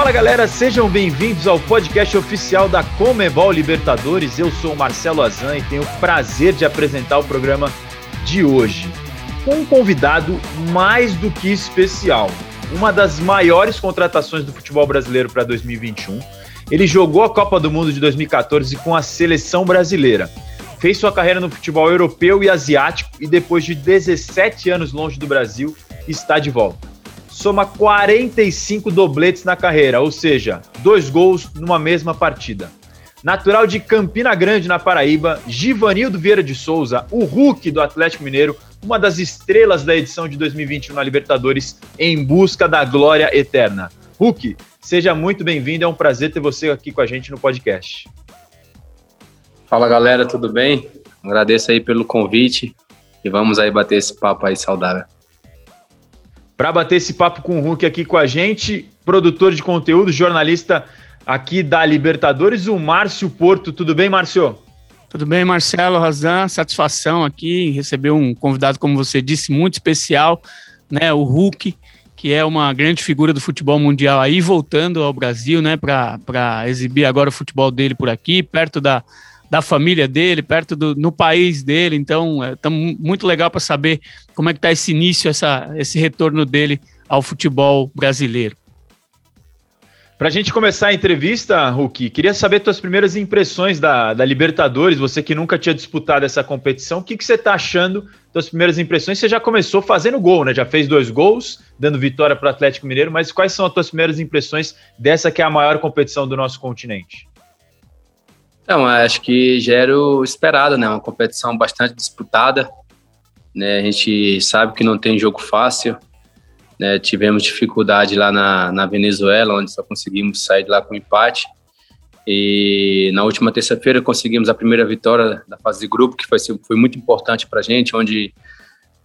Fala galera, sejam bem-vindos ao podcast oficial da Comebol Libertadores. Eu sou o Marcelo Azan e tenho o prazer de apresentar o programa de hoje com um convidado mais do que especial. Uma das maiores contratações do futebol brasileiro para 2021. Ele jogou a Copa do Mundo de 2014 com a seleção brasileira. Fez sua carreira no futebol europeu e asiático e depois de 17 anos longe do Brasil, está de volta soma 45 dobletes na carreira, ou seja, dois gols numa mesma partida. Natural de Campina Grande, na Paraíba, Givanildo Vieira de Souza, o Hulk do Atlético Mineiro, uma das estrelas da edição de 2021 na Libertadores, em busca da glória eterna. Hulk, seja muito bem-vindo, é um prazer ter você aqui com a gente no podcast. Fala galera, tudo bem? Agradeço aí pelo convite e vamos aí bater esse papo aí saudável. Para bater esse papo com o Hulk aqui com a gente, produtor de conteúdo, jornalista aqui da Libertadores, o Márcio Porto. Tudo bem, Márcio? Tudo bem, Marcelo Razan. Satisfação aqui receber um convidado, como você disse, muito especial, né? O Hulk, que é uma grande figura do futebol mundial aí, voltando ao Brasil, né? Para exibir agora o futebol dele por aqui, perto da, da família dele, perto do no país dele. Então, é tá muito legal para saber como é que está esse início, essa, esse retorno dele ao futebol brasileiro. Para a gente começar a entrevista, Hulk, queria saber tuas primeiras impressões da, da Libertadores, você que nunca tinha disputado essa competição, o que, que você está achando das primeiras impressões? Você já começou fazendo gol, né? Já fez dois gols, dando vitória para o Atlético Mineiro, mas quais são as tuas primeiras impressões dessa que é a maior competição do nosso continente? Então, acho que já era o esperado, né? Uma competição bastante disputada. Né? A gente sabe que não tem jogo fácil. Né? Tivemos dificuldade lá na, na Venezuela, onde só conseguimos sair de lá com empate. E na última terça-feira conseguimos a primeira vitória da fase de grupo, que foi, foi muito importante para a gente, onde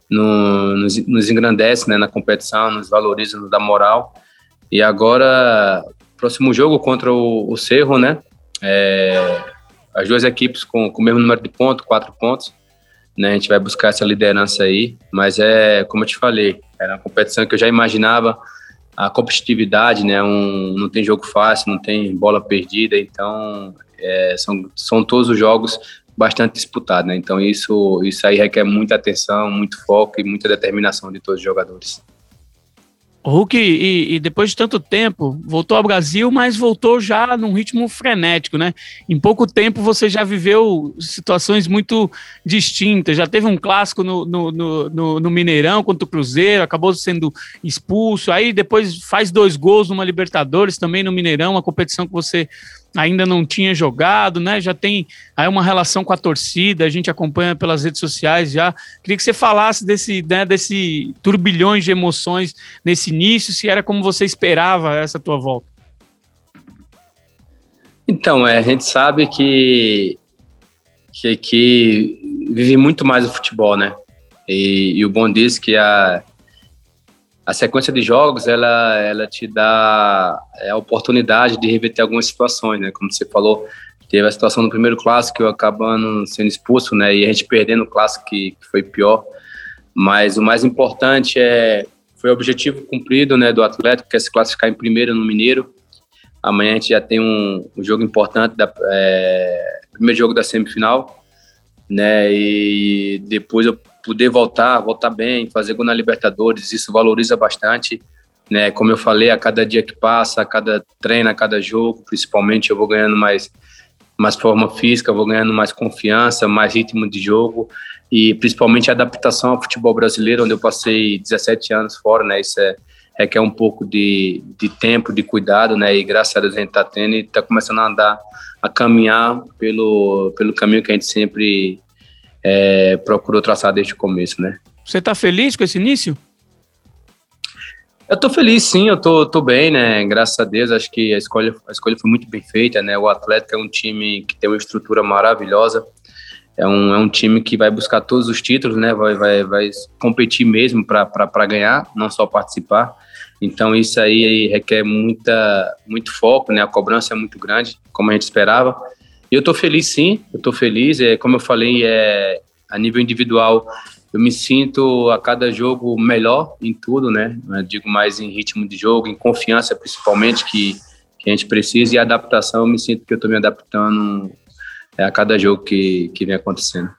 no, nos, nos, engrandece né, na competição, nos valoriza, nos dá moral. E agora, próximo jogo contra o, o Cerro, né? É, as duas equipes com, com o mesmo número de pontos, quatro pontos. Né, a gente vai buscar essa liderança aí, mas é como eu te falei, era uma competição que eu já imaginava a competitividade, né? Um, não tem jogo fácil, não tem bola perdida, então é, são, são todos os jogos bastante disputados, né? Então isso isso aí requer muita atenção, muito foco e muita determinação de todos os jogadores. Hulk, e, e, depois de tanto tempo, voltou ao Brasil, mas voltou já num ritmo frenético, né? Em pouco tempo você já viveu situações muito distintas. Já teve um clássico no, no, no, no Mineirão contra o Cruzeiro, acabou sendo expulso. Aí depois faz dois gols numa Libertadores também no Mineirão, uma competição que você ainda não tinha jogado, né? Já tem aí uma relação com a torcida, a gente acompanha pelas redes sociais já. Queria que você falasse desse, né, desse turbilhões de emoções nesse início, se era como você esperava essa tua volta. Então, é, a gente sabe que, que, que vive muito mais o futebol, né? E, e o bom disso que a, a sequência de jogos ela ela te dá é, a oportunidade de reverter algumas situações, né? Como você falou, teve a situação do primeiro clássico eu acabando sendo expulso, né? E a gente perdendo o clássico que, que foi pior. Mas o mais importante é foi o objetivo cumprido, né, do Atlético, que é se classificar em primeiro no Mineiro. Amanhã a gente já tem um, um jogo importante da é, primeiro jogo da semifinal, né? E depois eu poder voltar, voltar bem, fazer gol na Libertadores, isso valoriza bastante. Né? Como eu falei, a cada dia que passa, a cada treino, a cada jogo, principalmente, eu vou ganhando mais, mais forma física, vou ganhando mais confiança, mais ritmo de jogo e principalmente a adaptação ao futebol brasileiro, onde eu passei 17 anos fora, né? Isso é, requer um pouco de, de tempo, de cuidado, né? E graças a Deus a gente está tendo e está começando a andar, a caminhar pelo, pelo caminho que a gente sempre é, procurou traçar desde o começo, né? Você está feliz com esse início? Eu tô feliz, sim, eu tô, tô bem, né? Graças a Deus, acho que a escolha, a escolha foi muito bem feita, né? O Atlético é um time que tem uma estrutura maravilhosa, é um, é um time que vai buscar todos os títulos, né? Vai, vai, vai competir mesmo para ganhar, não só participar. Então isso aí requer muita, muito foco, né? A cobrança é muito grande, como a gente esperava. E eu estou feliz, sim, eu estou feliz. É, como eu falei, é, a nível individual, eu me sinto a cada jogo melhor em tudo, né? Eu digo mais em ritmo de jogo, em confiança, principalmente, que que a gente precisa e adaptação, eu me sinto que eu estou me adaptando é, a cada jogo que, que vem acontecendo.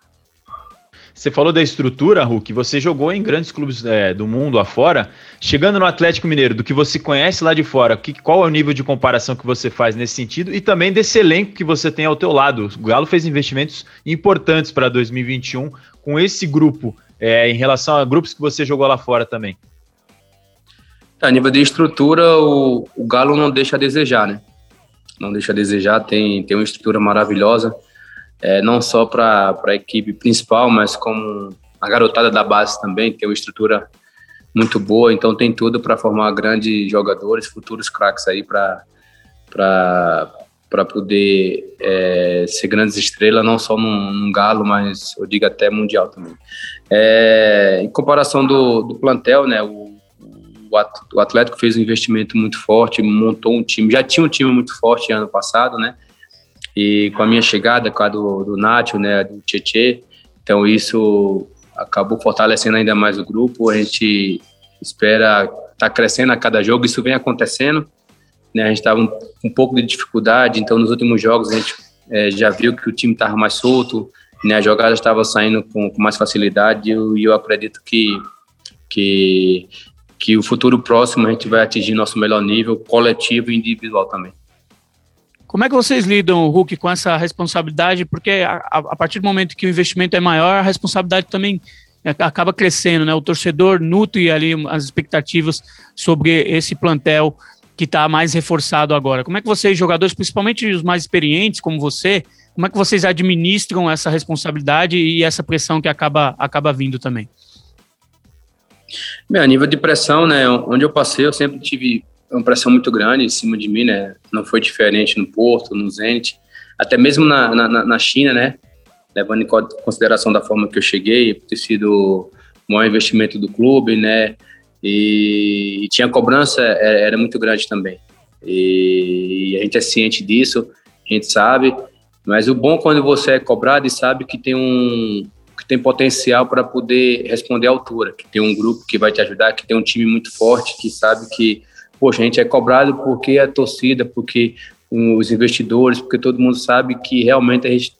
Você falou da estrutura, Hulk, você jogou em grandes clubes é, do mundo afora. Chegando no Atlético Mineiro, do que você conhece lá de fora, que, qual é o nível de comparação que você faz nesse sentido e também desse elenco que você tem ao teu lado? O Galo fez investimentos importantes para 2021 com esse grupo, é, em relação a grupos que você jogou lá fora também. A nível de estrutura, o, o Galo não deixa a desejar, né? Não deixa a desejar, tem, tem uma estrutura maravilhosa é, não só para a equipe principal, mas como a garotada da base também, tem uma estrutura muito boa, então tem tudo para formar grandes jogadores, futuros craques aí para para poder é, ser grandes estrelas, não só num, num, galo, mas eu digo até mundial também. É, em comparação do, do plantel, né, o, o Atlético fez um investimento muito forte, montou um time, já tinha um time muito forte ano passado, né, e com a minha chegada, com a do, do Nacho, né, do Tietê, então isso acabou fortalecendo ainda mais o grupo. A gente espera estar tá crescendo a cada jogo, isso vem acontecendo. Né, a gente estava um, um, pouco de dificuldade, então nos últimos jogos a gente é, já viu que o time estava mais solto, né, a jogada estava saindo com, com, mais facilidade e eu, eu acredito que, que, que o futuro próximo a gente vai atingir nosso melhor nível coletivo e individual também. Como é que vocês lidam, Hulk, com essa responsabilidade? Porque a, a, partir do momento que o investimento é maior, a responsabilidade também é, acaba crescendo, né? O torcedor nutre ali as expectativas sobre esse plantel que está mais reforçado agora. Como é que vocês, jogadores, principalmente os mais experientes, como você, como é que vocês administram essa responsabilidade e essa pressão que acaba, acaba vindo também? Bem, a nível de pressão, né? Onde eu passei, eu sempre tive uma pressão muito grande em cima de mim, né? Não foi diferente no Porto, no Zenit, até mesmo na, na, na China, né? Levando em consideração da forma que eu cheguei, ter sido o maior investimento do clube, né? E, e tinha cobrança, era, era, muito grande também. E, e a gente é ciente disso, a gente sabe, mas o bom quando você é cobrado e sabe que tem um que tem potencial para poder responder à altura, que tem um grupo que vai te ajudar, que tem um time muito forte, que sabe que poxa, a gente é cobrado porque a torcida, porque os investidores, porque todo mundo sabe que realmente a gente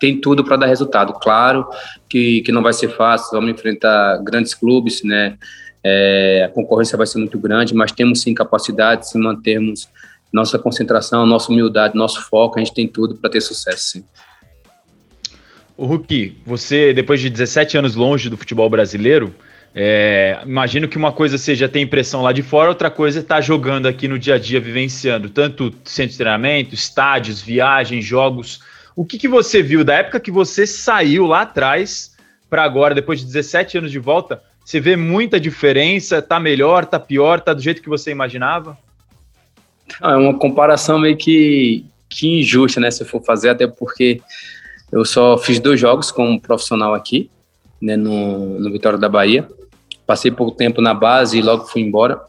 tem tudo para dar resultado. Claro que, que não vai ser fácil, vamos enfrentar grandes clubes, né? É, a concorrência vai ser muito grande, mas temos sim capacidade se mantermos nossa concentração, nossa humildade, nosso foco, a gente tem tudo para ter sucesso, sim. O Hulk, você, depois de 17 anos longe do futebol brasileiro, é, imagino que uma coisa seja ter impressão lá de fora, outra coisa é estar tá jogando aqui no dia a dia, vivenciando tanto centro de treinamento, estádios, viagens, jogos. O que, que você viu da época que você saiu lá atrás para agora, depois de 17 anos de volta? Você vê muita diferença? Tá melhor, tá pior, tá do jeito que você imaginava? É uma comparação meio que, que injusta, né? Se for fazer, até porque eu só fiz dois jogos como profissional aqui, né, no, no Vitória da Bahia passei pouco tempo na base e logo fui embora,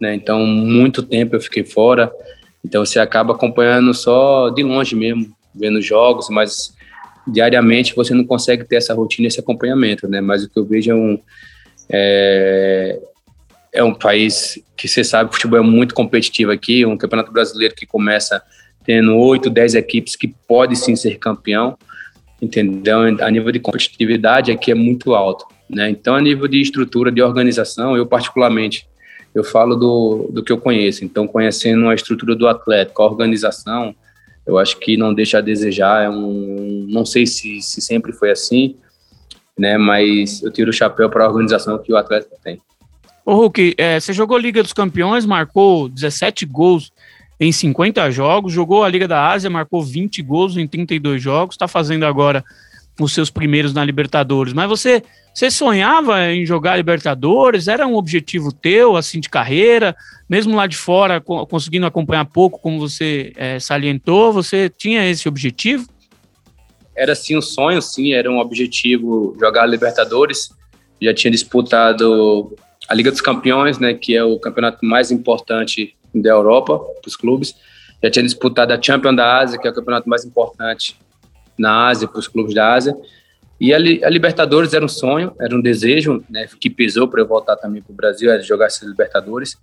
né? Então, muito tempo eu fiquei fora. Então, você acaba acompanhando só de longe mesmo, vendo jogos, mas diariamente você não consegue ter essa rotina, esse acompanhamento, né? Mas o que eu vejo é um é, é um país que você sabe, o futebol é muito competitivo aqui, um campeonato brasileiro que começa tendo oito, dez equipes que pode sim ser campeão, entendeu? A nível de competitividade aqui é muito alto. Né? Então, a nível de estrutura, de organização, eu particularmente, eu falo do, do que eu conheço. Então, conhecendo a estrutura do Atlético, a organização, eu acho que não deixa a desejar. É um, não sei se, se sempre foi assim, né? mas eu tiro o chapéu para a organização que o Atlético tem. Ô Hulk, é, você jogou Liga dos Campeões, marcou 17 gols em 50 jogos, jogou a Liga da Ásia, marcou 20 gols em 32 jogos, está fazendo agora os seus primeiros na Libertadores. Mas você você sonhava em jogar Libertadores? Era um objetivo teu, assim, de carreira? Mesmo lá de fora, conseguindo acompanhar pouco, como você é, salientou, você tinha esse objetivo? Era sim um sonho, sim, era um objetivo jogar Libertadores. Já tinha disputado a Liga dos Campeões, né, que é o campeonato mais importante da Europa para os clubes. Já tinha disputado a Champions da Ásia, que é o campeonato mais importante na Ásia para os clubes da Ásia. E a, a, Libertadores era um sonho, era um desejo, né, que pesou para eu voltar também para o Brasil, era jogar essas Libertadores.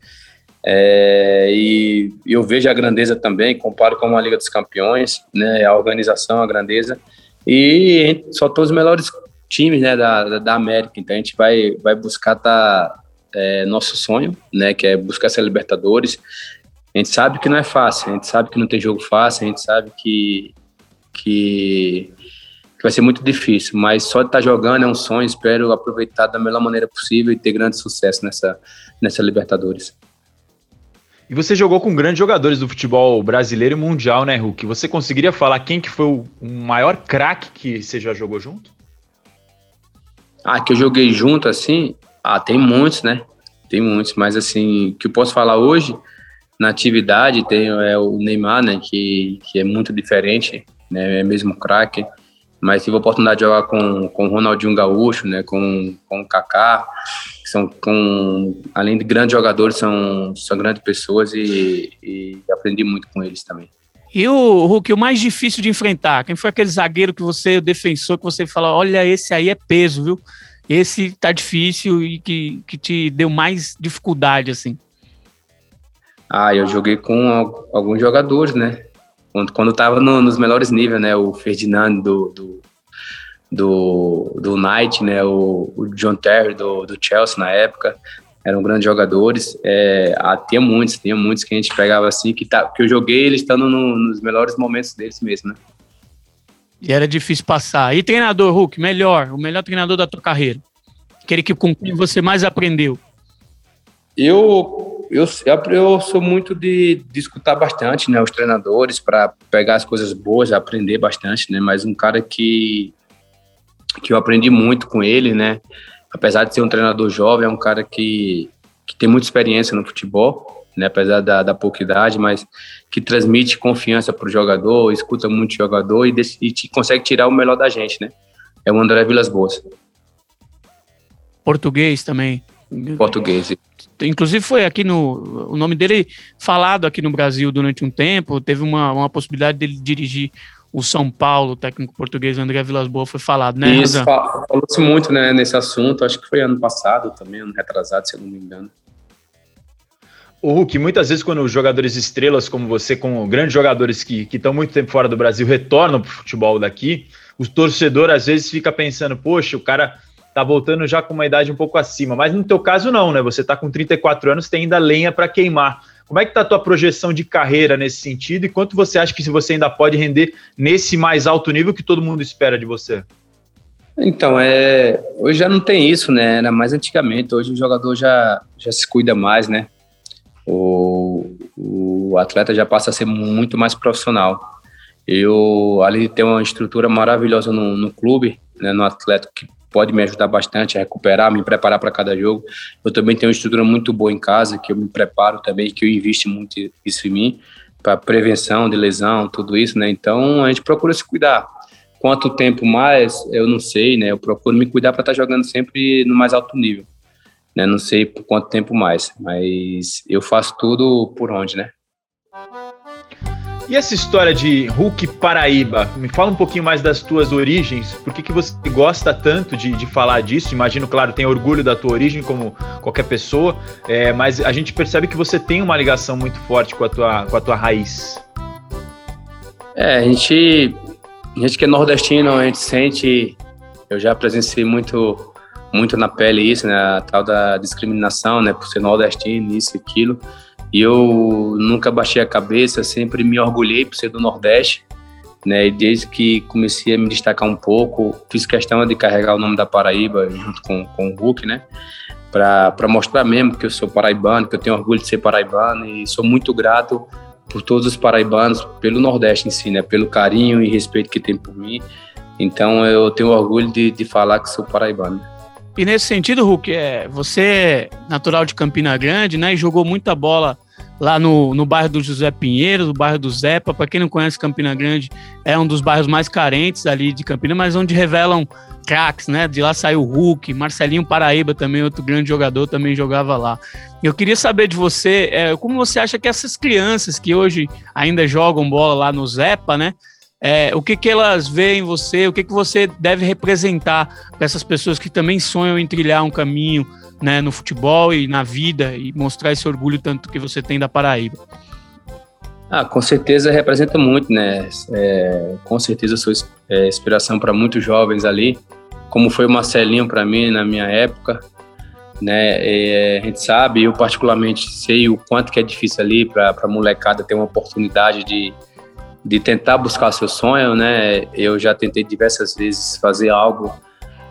É, e eu vejo a grandeza também, comparo com uma Liga dos Campeões, né, a organização, a grandeza, e só todos os melhores times né, da, da América, então a gente vai, vai buscar tá, é, nosso sonho, né, que é buscar essa Libertadores. A gente sabe que não é fácil, a gente sabe que não tem jogo fácil, a gente sabe que, que, que vai ser muito difícil, mas só estar tá jogando é um sonho, espero aproveitar da melhor maneira possível e ter grande sucesso nessa, nessa Libertadores. E você jogou com grandes jogadores do futebol brasileiro e mundial, né, Hulk? Você conseguiria falar quem que foi o maior craque que você já jogou junto? Ah, que eu joguei junto, assim? Ah, tem muitos, né? Tem muitos, mas assim, que eu posso falar hoje, na atividade, tem é, o Neymar, né, que, que é muito diferente, né, é mesmo craque mas tive a oportunidade de jogar com, com o Ronaldinho Gaúcho, né, com, com o Kaká, que são, com, além de grandes jogadores, são, são grandes pessoas e, e aprendi muito com eles também. E o Hulk, o mais difícil de enfrentar? Quem foi aquele zagueiro que você, o defensor, que você fala, olha, esse aí é peso, viu? Esse tá difícil e que, que te deu mais dificuldade, assim? Ah, eu joguei com alguns jogadores, né? Quando, quando tava no, nos melhores níveis, né? O Ferdinando do, do, do, do Knight, né? O, o John Terry do, do Chelsea na época, eram grandes jogadores. É, ah, tinha muitos, tinha muitos que a gente pegava assim, que, tá, que eu joguei eles estando no, nos melhores momentos deles mesmo, né? E era difícil passar. E treinador, Hulk, melhor, o melhor treinador da tua carreira? Aquele que com quem você mais aprendeu? Eu eu, eu sou muito de, de escutar bastante, né, os treinadores para pegar as coisas boas, aprender bastante, né, mas um cara que que eu aprendi muito com ele, né, apesar de ser um treinador jovem, é um cara que, que tem muita experiência no futebol, né, apesar da, da pouca idade, mas que transmite confiança para o jogador, escuta muito o jogador e, e te, consegue tirar o melhor da gente, né, é o André Vilas Boas. Português também. Português. Inclusive foi aqui no. O nome dele falado aqui no Brasil durante um tempo. Teve uma, uma possibilidade dele dirigir o São Paulo, o técnico português André Vilas Boas foi falado, né? Isso, falou-se muito né, nesse assunto. Acho que foi ano passado também, ano retrasado, se eu não me engano. O Hulk, muitas vezes quando jogadores estrelas como você, com grandes jogadores que estão muito tempo fora do Brasil, retornam para o futebol daqui, o torcedor às vezes fica pensando, poxa, o cara tá voltando já com uma idade um pouco acima. Mas no teu caso não, né? Você tá com 34 anos, tem ainda lenha para queimar. Como é que tá a tua projeção de carreira nesse sentido e quanto você acha que você ainda pode render nesse mais alto nível que todo mundo espera de você? Então, é, hoje já não tem isso, né? Era mais antigamente. Hoje o jogador já, já se cuida mais, né? O, o atleta já passa a ser muito mais profissional. Eu, de ter uma estrutura maravilhosa no, no clube, né, no atleta que pode me ajudar bastante a recuperar, me preparar para cada jogo. Eu também tenho uma estrutura muito boa em casa, que eu me preparo também, que eu invisto muito isso em mim, para prevenção de lesão, tudo isso, né? Então a gente procura se cuidar. Quanto tempo mais, eu não sei, né? Eu procuro me cuidar para estar tá jogando sempre no mais alto nível. Né? Não sei por quanto tempo mais, mas eu faço tudo por onde, né? E essa história de Hulk Paraíba, me fala um pouquinho mais das tuas origens, por que, que você gosta tanto de, de falar disso? Imagino, claro, tem orgulho da tua origem, como qualquer pessoa, é, mas a gente percebe que você tem uma ligação muito forte com a tua, com a tua raiz. É, a gente, a gente que é nordestino, a gente sente, eu já presenciei muito, muito na pele isso, né, a tal da discriminação, né, por ser nordestino, isso e aquilo, e eu nunca baixei a cabeça, sempre me orgulhei por ser do Nordeste, né? E desde que comecei a me destacar um pouco, fiz questão de carregar o nome da Paraíba junto com, com o Hulk, né? Para mostrar mesmo que eu sou paraibano, que eu tenho orgulho de ser paraibano e sou muito grato por todos os paraibanos, pelo Nordeste em si, né? Pelo carinho e respeito que tem por mim. Então eu tenho orgulho de, de falar que sou paraibano. E nesse sentido, Hulk, é, você é natural de Campina Grande, né? E jogou muita bola lá no, no bairro do José Pinheiro, no bairro do Zepa. Para quem não conhece Campina Grande, é um dos bairros mais carentes ali de Campina, mas onde revelam craques, né? De lá saiu o Hulk, Marcelinho Paraíba também, outro grande jogador, também jogava lá. Eu queria saber de você, é, como você acha que essas crianças que hoje ainda jogam bola lá no Zepa, né? É, o que, que elas veem em você, o que, que você deve representar para essas pessoas que também sonham em trilhar um caminho né, no futebol e na vida e mostrar esse orgulho tanto que você tem da Paraíba. Ah, com certeza representa muito, né? É, com certeza sou é, inspiração para muitos jovens ali, como foi o Marcelinho para mim na minha época, né? É, a gente sabe, eu particularmente sei o quanto que é difícil ali para a molecada ter uma oportunidade de, de tentar buscar seu sonho, né? Eu já tentei diversas vezes fazer algo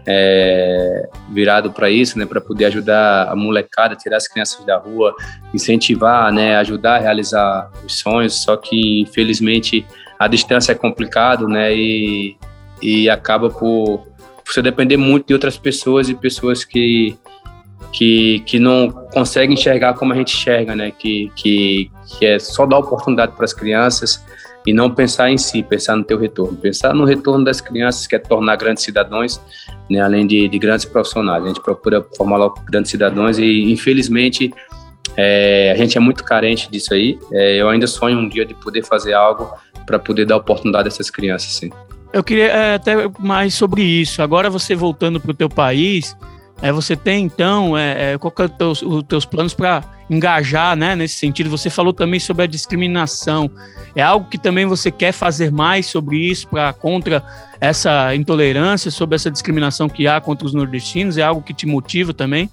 é, virado para isso, né, para poder ajudar a molecada, tirar as crianças da rua, incentivar, né, ajudar a realizar os sonhos. Só que infelizmente a distância é complicado, né, e, e acaba por você depender muito de outras pessoas e pessoas que que, que não conseguem enxergar como a gente enxerga, né, que que, que é só dar oportunidade para as crianças e não pensar em si, pensar no teu retorno, pensar no retorno das crianças, que é tornar grandes cidadãos, né, além de, de grandes profissionais. A gente procura formar grandes cidadãos e, infelizmente, é, a gente é muito carente disso aí. É, eu ainda sonho um dia de poder fazer algo para poder dar oportunidade a essas crianças, sim. Eu queria é, até mais sobre isso. Agora você voltando para o teu país, é, você tem então, é, é, qual que é teus, os teus planos para engajar, né, nesse sentido? Você falou também sobre a discriminação. É algo que também você quer fazer mais sobre isso para contra essa intolerância, sobre essa discriminação que há contra os nordestinos? É algo que te motiva também?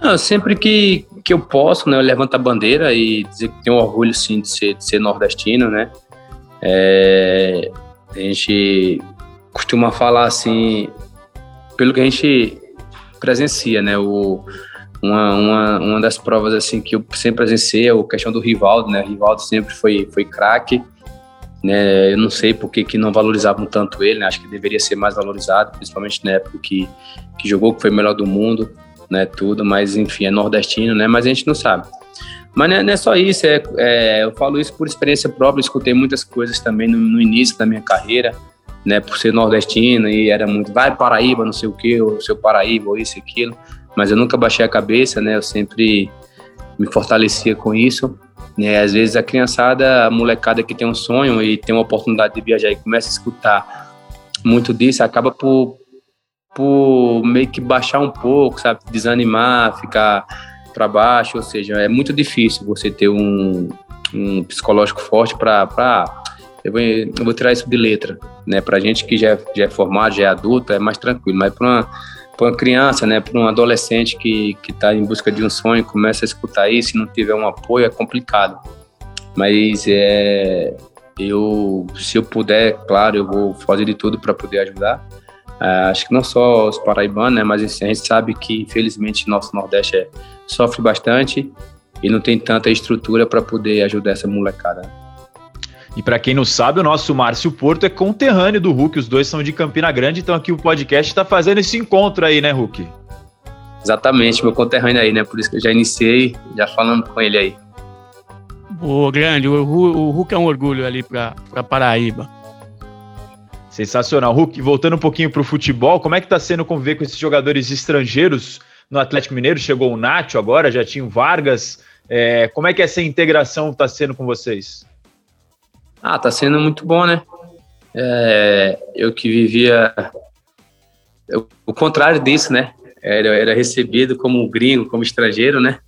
Não, sempre que, que eu posso, né, eu levanto a bandeira e dizer que tenho orgulho sim de ser, de ser nordestino, né? É, a gente costuma falar assim, pelo que a gente presencia, né? O, uma, uma, uma das provas assim que eu sempre presenciei é a questão do Rivaldo, né? O Rivaldo sempre foi, foi craque, né? Eu não sei por que, que não valorizavam tanto ele, né? Acho que deveria ser mais valorizado, principalmente na época que, que jogou, que foi o melhor do mundo, né? Tudo, mas enfim, é nordestino, né? Mas a gente não sabe. Mas não é, é só isso, é, é, eu falo isso por experiência própria, escutei muitas coisas também no, no início da minha carreira, né, por ser nordestino e era muito, vai Paraíba, não sei o que, o seu Paraíba, ou isso e aquilo, mas eu nunca baixei a cabeça, né, eu sempre me fortalecia com isso, né, às vezes a criançada, a molecada que tem um sonho e tem uma oportunidade de viajar e começa a escutar muito disso, acaba por, por meio que baixar um pouco, sabe, desanimar, ficar para baixo, ou seja, é muito difícil você ter um, um psicológico forte para eu vou, eu vou tirar isso de letra, né? Para gente que já, já é formado, já é adulto, é mais tranquilo, mas para uma, uma criança, né? Para um adolescente que está em busca de um sonho, começa a escutar isso e não tiver um apoio, é complicado. Mas é, eu, se eu puder, claro, eu vou fazer de tudo para poder ajudar. Uh, acho que não só os paraibanos, né, mas assim, a gente sabe que, infelizmente, nosso Nordeste é, sofre bastante e não tem tanta estrutura para poder ajudar essa molecada. E para quem não sabe, o nosso Márcio Porto é conterrâneo do Hulk, os dois são de Campina Grande, então aqui o podcast está fazendo esse encontro aí, né, Hulk? Exatamente, meu conterrâneo aí, né? Por isso que eu já iniciei, já falando com ele aí. Boa, grande. O, o Hulk é um orgulho ali para Paraíba. Sensacional. Hulk, voltando um pouquinho para o futebol, como é que está sendo conviver com esses jogadores estrangeiros no Atlético Mineiro? Chegou o Nacho agora, já tinha o Vargas. É, como é que essa integração está sendo com vocês? Ah, tá sendo muito bom, né? É, eu que vivia eu, o contrário disso, né? Era, era recebido como gringo, como estrangeiro, né?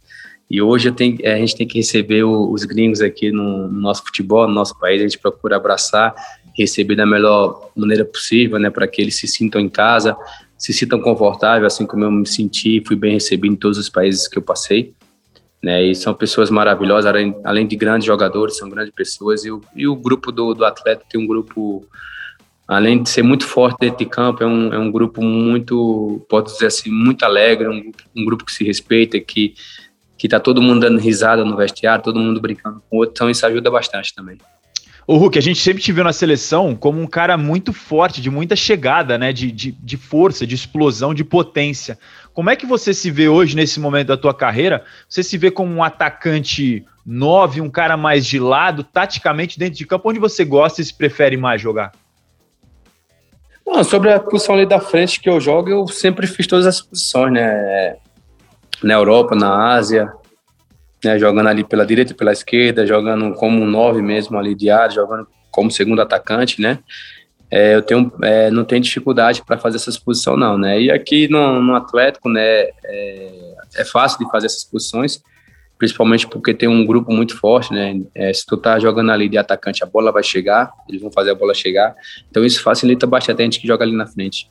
E hoje tenho, a gente tem que receber os gringos aqui no, no, nosso futebol, no nosso país. A gente procura abraçar, receber da melhor maneira possível, né? Para que eles se sintam em casa, se sintam confortáveis, assim como eu me senti, fui bem recebido em todos os países que eu passei né? E são pessoas maravilhosas, além, além de grandes jogadores, são grandes pessoas. E o, e o grupo do, do atleta tem um grupo, além de ser muito forte dentro de campo, é um, é um grupo muito, pode dizer assim, muito alegre, um, um grupo que se respeita, que que tá todo mundo dando risada no vestiário, todo mundo brincando com o outro, então isso ajuda bastante também. O Hulk, a gente sempre te viu na seleção como um cara muito forte, de muita chegada, né? De, de, de força, de explosão, de potência. Como é que você se vê hoje nesse momento da tua carreira? Você se vê como um atacante 9, um cara mais de lado, taticamente dentro de campo, onde você gosta e se prefere mais jogar? Sobre a posição ali da frente que eu jogo, eu sempre fiz todas as posições, né? Na Europa, na Ásia, né? jogando ali pela direita e pela esquerda, jogando como um 9 mesmo ali de área, jogando como segundo atacante, né? É, eu tenho, é, não tenho dificuldade para fazer essa posição não, né? E aqui no, no Atlético, né, é, é, fácil de fazer essas posições, principalmente porque tem um grupo muito forte, né? É, se tu tá jogando ali de atacante, a bola vai chegar, eles vão fazer a bola chegar, então isso facilita bastante a gente que joga ali na frente.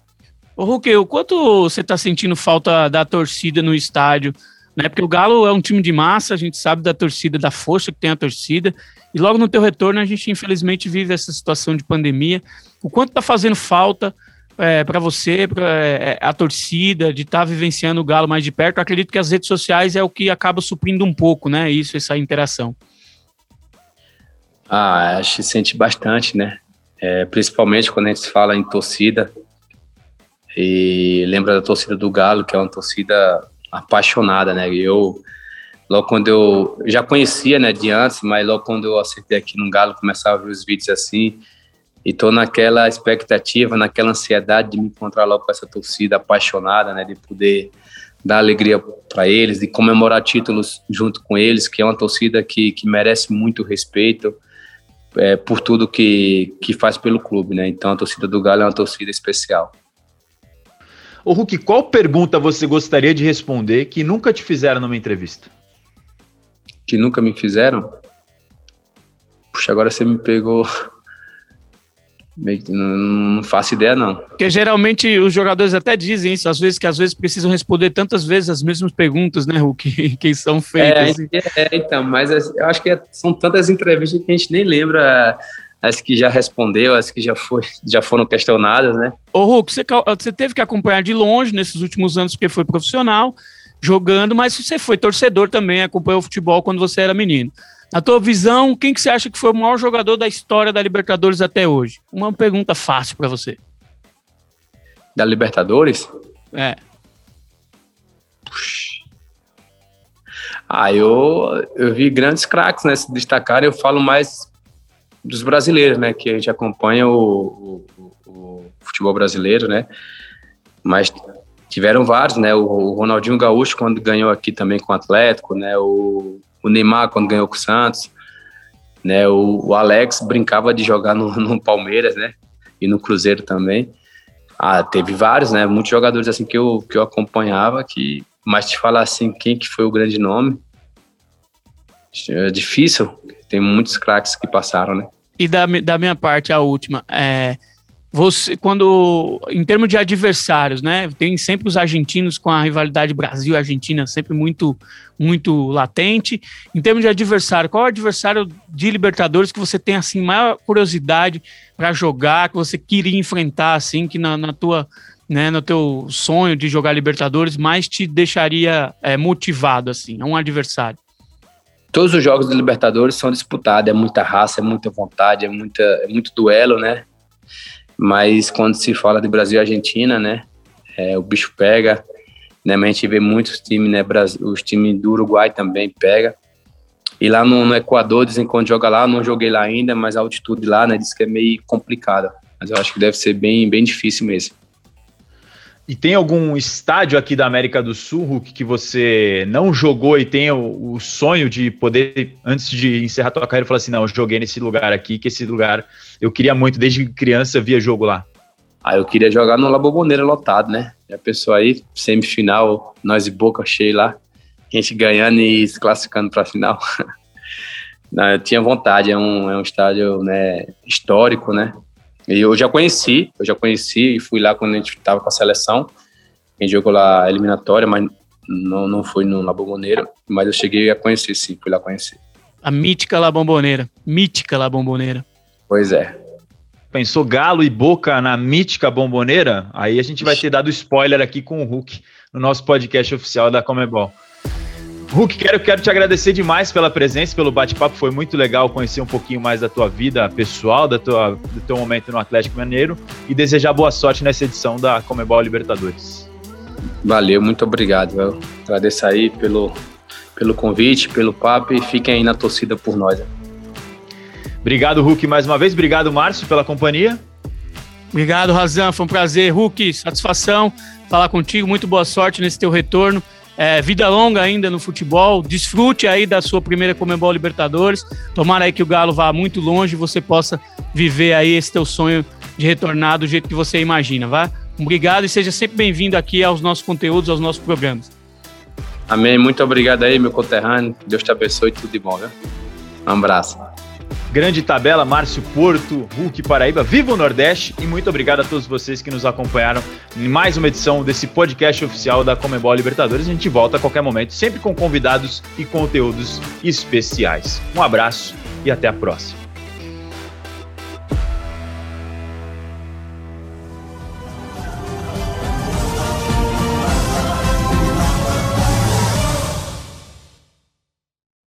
Ô Hulk, o quanto você está sentindo falta da torcida no estádio? Né? Porque o Galo é um time de massa, a gente sabe da torcida, da força que tem a torcida, e logo no teu retorno a gente infelizmente vive essa situação de pandemia. O quanto está fazendo falta é, para você, para é, a torcida, de estar tá vivenciando o Galo mais de perto? Eu acredito que as redes sociais é o que acaba suprindo um pouco, né? Isso, essa interação. Ah, acho que sente bastante, né? É, principalmente quando a gente fala em torcida e lembra da torcida do Galo, que é uma torcida apaixonada, né? Eu logo quando eu já conhecia, né, de antes, mas logo quando eu acertei aqui no Galo, começava a ver os vídeos assim, e tô naquela expectativa, naquela ansiedade de me encontrar logo com essa torcida apaixonada, né, de poder dar alegria para eles, de comemorar títulos junto com eles, que é uma torcida que, que merece muito respeito é, por tudo que, que faz pelo clube, né? Então a torcida do Galo é uma torcida especial. Ô Hulk, qual pergunta você gostaria de responder que nunca te fizeram numa entrevista? Que nunca me fizeram? Puxa, agora você me pegou não, faço ideia, não. Porque geralmente os jogadores até dizem isso, às vezes, que às vezes precisam responder tantas vezes as mesmas perguntas, né, Hulk, que são feitas. É, é, então, mas eu acho que são tantas entrevistas que a gente nem lembra as que já respondeu, as que já, foi, já foram questionadas, né? Ô, Hulk, você, você teve que acompanhar de longe nesses últimos anos, porque foi profissional, jogando, mas você foi torcedor também, acompanhou o futebol quando você era menino. Na tua visão, quem que você acha que foi o maior jogador da história da Libertadores até hoje? Uma pergunta fácil para você. Da Libertadores? É. Puxa. Ah, eu, eu vi grandes craques né, se destacar. Eu falo mais dos brasileiros, né? Que a gente acompanha o, o, o futebol brasileiro, né? Mas tiveram vários, né? O, o, Ronaldinho Gaúcho, quando ganhou aqui também com o Atlético, né? O, o Neymar quando ganhou com o Santos, né? O, o Alex brincava de jogar no, no, Palmeiras, né? E no Cruzeiro também. Ah, teve vários, né? Muitos jogadores assim que eu, que eu acompanhava que, mas te falar assim quem que foi o grande nome, é difícil. Tem muitos craques que passaram, né? E da, da minha parte, a última, é, você, quando, em termos de adversários, né, tem sempre os argentinos com a rivalidade Brasil-Argentina sempre muito, muito latente. Em termos de adversário, qual é o adversário de Libertadores que você tem, assim, maior curiosidade para jogar, que você queria enfrentar, assim, que na, na tua, né, no teu sonho de jogar Libertadores mais te deixaria é, motivado, assim, é um adversário? Todos os jogos de Libertadores são disputados, é muita raça, é muita vontade, é, muita, é muito duelo, né? Mas quando se fala de Brasil e Argentina, né, é, o bicho pega, né, mas a gente vê muitos times, né, os times do Uruguai também pega. E lá no, no, Equador, dizem quando joga lá, não joguei lá ainda, mas a altitude lá, né, diz que é meio complicada. Mas eu acho que deve ser bem, bem difícil mesmo. E tem algum estádio aqui da América do Sul, Hulk, que você não jogou e tem o, o, sonho de poder, antes de encerrar a tua carreira, falar assim, não, eu joguei nesse lugar aqui, que esse lugar eu queria muito, desde criança via jogo lá? Ah, eu queria jogar no La Bombonera lotado, né? E a pessoa aí, semifinal, nós e Boca cheio lá, a gente ganhando e se classificando para a final. não, eu tinha vontade, é um, é um estádio né, histórico, né? E eu já conheci, eu já conheci e fui lá quando a gente estava com a seleção. A gente jogou lá a eliminatória, mas não, não foi no La Bombonera, mas eu cheguei a conhecer sim, fui lá conhecer. A mítica La Bombonera, mítica La Bombonera. Pois é. Pensou Galo e Boca na mítica bomboneira? Aí a gente vai ter dado spoiler aqui com o Hulk no nosso podcast oficial da Comebol. Hulk, quero, quero te agradecer demais pela presença, pelo bate-papo. Foi muito legal conhecer um pouquinho mais da tua vida pessoal, da tua, do teu momento no Atlético Mineiro e desejar boa sorte nessa edição da Comebol Libertadores. Valeu, muito obrigado. Eu agradeço aí pelo, pelo convite, pelo papo e fiquem aí na torcida por nós. Obrigado, Hulk, mais uma vez. Obrigado, Márcio, pela companhia. Obrigado, Razan. Foi um prazer. Hulk, satisfação falar contigo. Muito boa sorte nesse teu retorno É, vida longa ainda no futebol. Desfrute aí da sua primeira Comembol Libertadores. Tomara aí que o Galo vá muito longe e você possa viver aí esse teu sonho de retornar do jeito que você imagina, vá? Obrigado e seja sempre bem-vindo aqui aos nossos conteúdos, aos nossos programas. Amém. Muito obrigado aí, meu conterrâneo. Deus te abençoe e tudo de bom, viu? Um abraço. Grande tabela, Márcio Porto, Hulk Paraíba, viva o Nordeste e muito obrigado a todos vocês que nos acompanharam em mais uma edição desse podcast oficial da Comebol Libertadores. A gente volta a qualquer momento, sempre com convidados e conteúdos especiais. Um abraço e até a próxima.